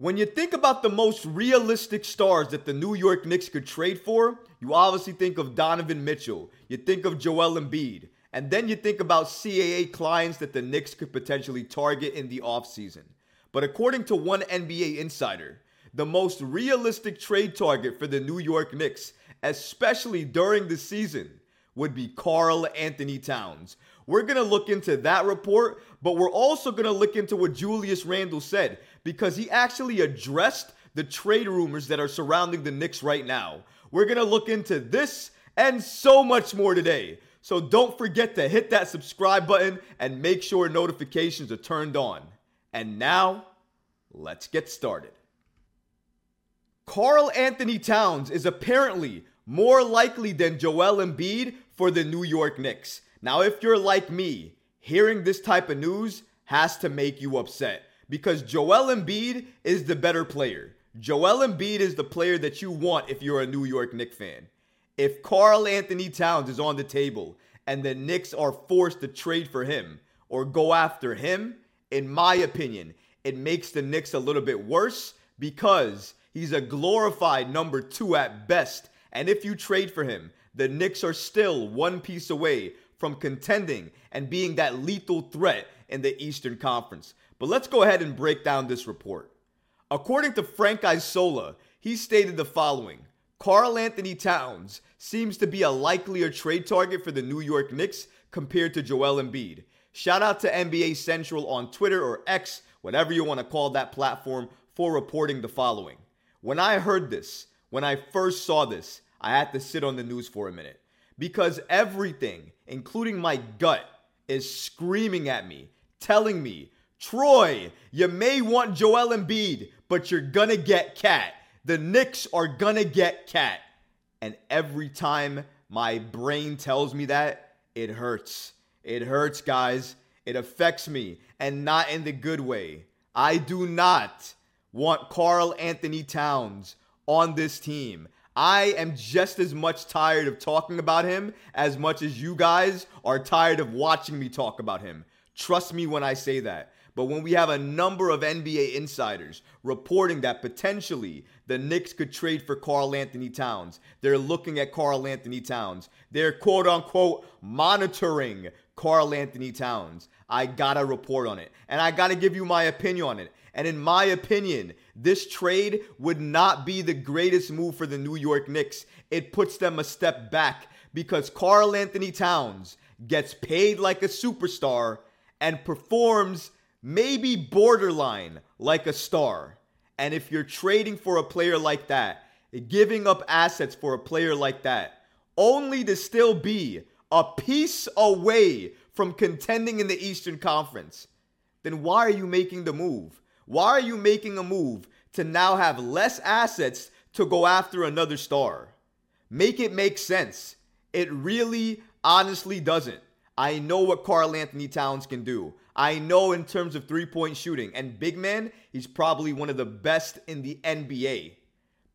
When you think about the most realistic stars that the New York Knicks could trade for, you obviously think of Donovan Mitchell, you think of Joel Embiid, and then you think about CAA clients that the Knicks could potentially target in the offseason. But according to one NBA insider, the most realistic trade target for the New York Knicks, especially during the season, would be Karl Anthony Towns. We're going to look into that report, but we're also going to look into what Julius Randle said because he actually addressed the trade rumors that are surrounding the Knicks right now. We're going to look into this and so much more today. So don't forget to hit that subscribe button and make sure notifications are turned on. And now, let's get started. Karl Anthony Towns is apparently more likely than Joel Embiid for the New York Knicks. Now, if you're like me, hearing this type of news has to make you upset because Joel Embiid is the better player. Joel Embiid is the player that you want if you're a New York Knicks fan. If Karl Anthony Towns is on the table and the Knicks are forced to trade for him or go after him, in my opinion, it makes the Knicks a little bit worse because he's a glorified number two at best. And if you trade for him, the Knicks are still one piece away from contending and being that lethal threat in the Eastern Conference. But let's go ahead and break down this report. According to Frank Isola, he stated the following Karl Anthony Towns seems to be a likelier trade target for the New York Knicks compared to Joel Embiid. Shout out to NBA Central on Twitter or X, whatever you want to call that platform, for reporting the following. When I heard this, when I first saw this, I had to sit on the news for a minute because everything, including my gut, is screaming at me, telling me, Troy, you may want Joel Embiid, but you're gonna get KAT. The Knicks are gonna get KAT. And every time my brain tells me that, it hurts. It hurts, guys. It affects me, and not in the good way. I do not want Karl Anthony Towns on this team. I am just as much tired of talking about him as much as you guys are tired of watching me talk about him. Trust me when I say that. But when we have a number of NBA insiders reporting that potentially the Knicks could trade for Karl Anthony Towns, they're looking at Karl Anthony Towns. They're quote unquote monitoring Karl Anthony Towns. I gotta report on it. And I gotta give you my opinion on it. And in my opinion, this trade would not be the greatest move for the New York Knicks. It puts them a step back because Karl Anthony Towns gets paid like a superstar and performs maybe borderline like a star. And if you're trading for a player like that, giving up assets for a player like that, only to still be a piece away from contending in the Eastern Conference, then why are you making the move? Why are you making a move to now have less assets to go after another star? Make it make sense. It really, honestly doesn't. I know what Karl Anthony Towns can do. I know in terms of three point shooting and big man, he's probably one of the best in the NBA.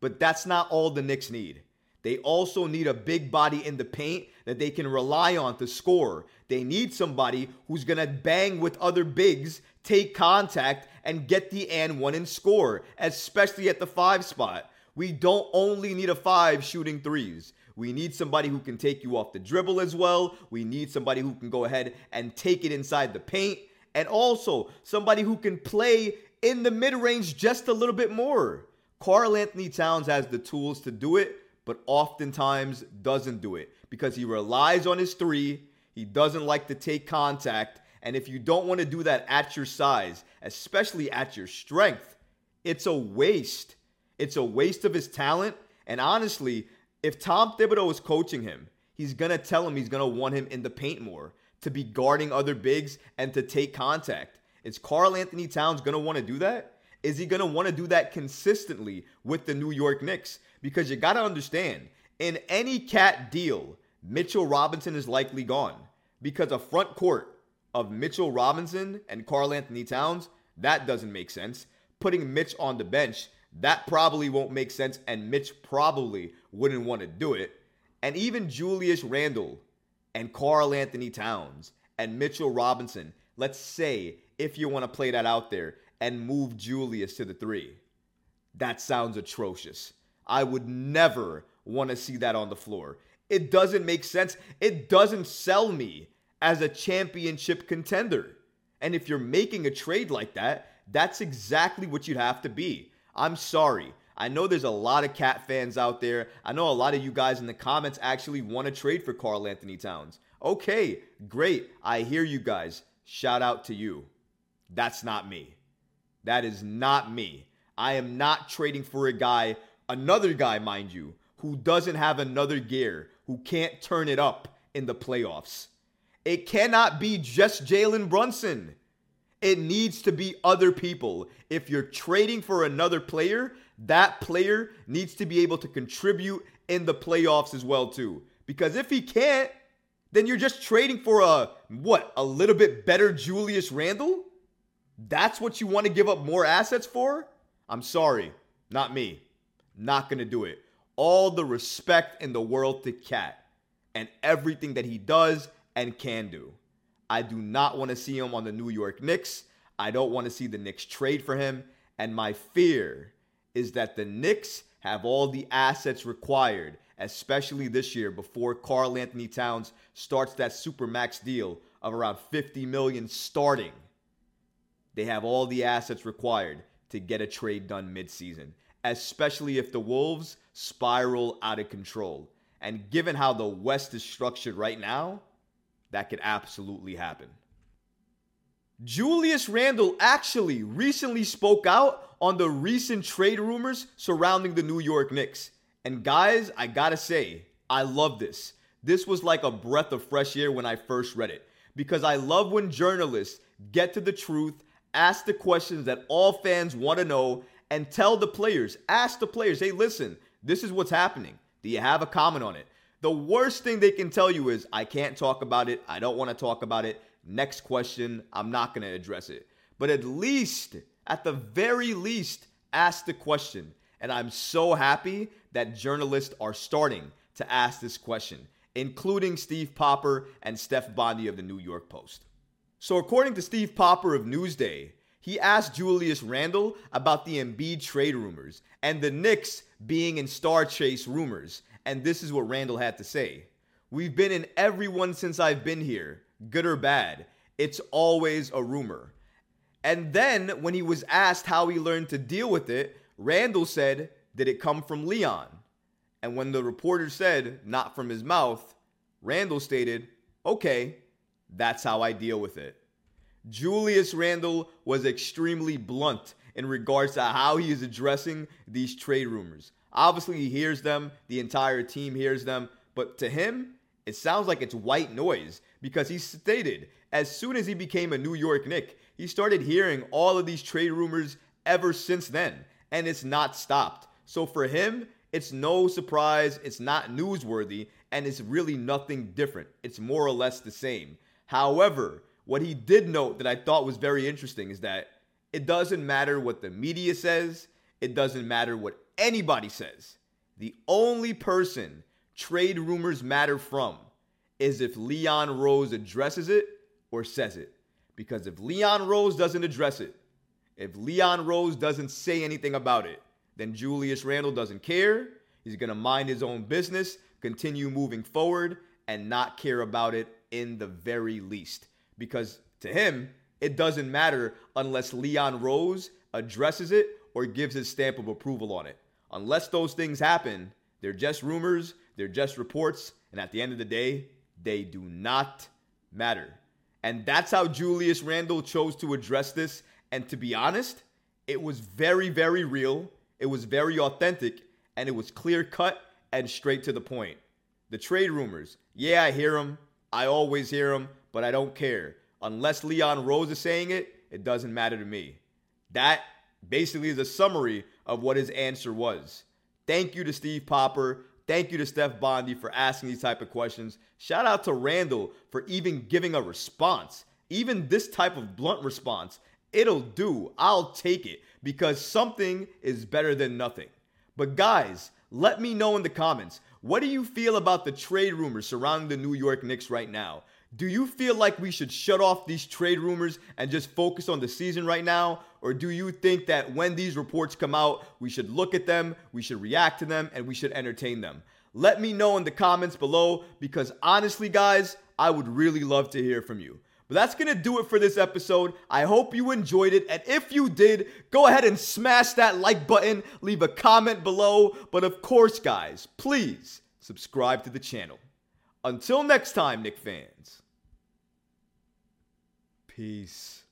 But that's not all the Knicks need. They also need a big body in the paint that they can rely on to score. They need somebody who's going to bang with other bigs, take contact, and get the and one and score, especially at the five spot. We don't only need a five shooting threes. We need somebody who can take you off the dribble as well. We need somebody who can go ahead and take it inside the paint. And also somebody who can play in the mid range just a little bit more. Karl Anthony Towns has the tools to do it, but oftentimes doesn't do it because he relies on his three. He doesn't like to take contact. And if you don't want to do that at your size, especially at your strength, it's a waste. It's a waste of his talent. And honestly, if Tom Thibodeau is coaching him, he's going to tell him he's going to want him in the paint more, to be guarding other bigs, and to take contact. Is Karl Anthony Towns going to want to do that? Is he going to want to do that consistently with the New York Knicks? Because you got to understand, in any KAT deal, Mitchell Robinson is likely gone. Because a front court of Mitchell Robinson and Karl Anthony Towns, that doesn't make sense. Putting Mitch on the bench that probably won't make sense, and Mitch probably wouldn't want to do it. And even Julius Randle and Karl Anthony Towns and Mitchell Robinson, let's say if you want to play that out there and move Julius to the three. That sounds atrocious. I would never want to see that on the floor. It doesn't make sense. It doesn't sell me as a championship contender. And if you're making a trade like that, that's exactly what you'd have to be. I'm sorry. I know there's a lot of KAT fans out there. I know a lot of you guys in the comments actually want to trade for Karl-Anthony Towns. Okay, great. I hear you guys. Shout out to you. That's not me. That is not me. I am not trading for a guy, another guy, mind you, who doesn't have another gear, who can't turn it up in the playoffs. It cannot be just Jalen Brunson. It needs to be other people. If you're trading for another player, that player needs to be able to contribute in the playoffs as well too. Because if he can't, then you're just trading for a what, a little bit better Julius Randle? That's what you want to give up more assets for? I'm sorry, not me. Not going to do it. All the respect in the world to KAT and everything that he does and can do. I do not want to see him on the New York Knicks. I don't want to see the Knicks trade for him. And my fear is that the Knicks have all the assets required, especially this year before Karl-Anthony Towns starts that supermax deal of around 50 million starting. They have all the assets required to get a trade done midseason, especially if the Wolves spiral out of control. And given how the West is structured right now, that could absolutely happen. Julius Randle actually recently spoke out on the recent trade rumors surrounding the New York Knicks. And guys, I gotta say, I love this. This was like a breath of fresh air when I first read it because I love when journalists get to the truth, ask the questions that all fans want to know, and tell the players, ask the players, hey, listen, this is what's happening. Do you have a comment on it? The worst thing they can tell you is, I can't talk about it. I don't want to talk about it. Next question, I'm not going to address it. But at least, at the very least, ask the question. And I'm so happy that journalists are starting to ask this question, including Steve Popper and Steph Bondy of the New York Post. So, according to Steve Popper of Newsday, he asked Julius Randle about the Embiid trade rumors and the Knicks being in star chase rumors. And this is what Randle had to say We've been in everyone since I've been here, good or bad. It's always a rumor. And then, when he was asked how he learned to deal with it, Randle said, Did it come from Leon? And when the reporter said, Not from his mouth, Randle stated, Okay, that's how I deal with it. Julius Randle was extremely blunt in regards to how he is addressing these trade rumors. Obviously, he hears them, the entire team hears them, but to him, it sounds like it's white noise because he stated as soon as he became a New York Knick, he started hearing all of these trade rumors ever since then, and it's not stopped. So for him, it's no surprise, it's not newsworthy, and it's really nothing different. It's more or less the same. However, what he did note that I thought was very interesting is that it doesn't matter what the media says, it doesn't matter what anybody says. The only person trade rumors matter from is if Leon Rose addresses it or says it. Because if Leon Rose doesn't address it, if Leon Rose doesn't say anything about it, then Julius Randle doesn't care. He's going to mind his own business, continue moving forward, and not care about it in the very least because to him, it doesn't matter unless Leon Rose addresses it or gives his stamp of approval on it. Unless those things happen, they're just rumors, they're just reports, and at the end of the day, they do not matter. And that's how Julius Randle chose to address this. And to be honest, it was very, very real, it was very authentic, and it was clear cut and straight to the point. The trade rumors, yeah, I hear them. I always hear them but I don't care. Unless Leon Rose is saying it, it doesn't matter to me. That basically is a summary of what his answer was. Thank you to Steve Popper. Thank you to Steph Bondy for asking these type of questions. Shout out to Randle for even giving a response. Even this type of blunt response, it'll do. I'll take it because something is better than nothing. But guys, let me know in the comments what do you feel about the trade rumors surrounding the New York Knicks right now? Do you feel like we should shut off these trade rumors and just focus on the season right now? Or do you think that when these reports come out, we should look at them, we should react to them, and we should entertain them? Let me know in the comments below because honestly, guys, I would really love to hear from you. But that's going to do it for this episode. I hope you enjoyed it. And if you did, go ahead and smash that like button, leave a comment below. But of course, guys, please subscribe to the channel. Until next time, Knick fans. Peace.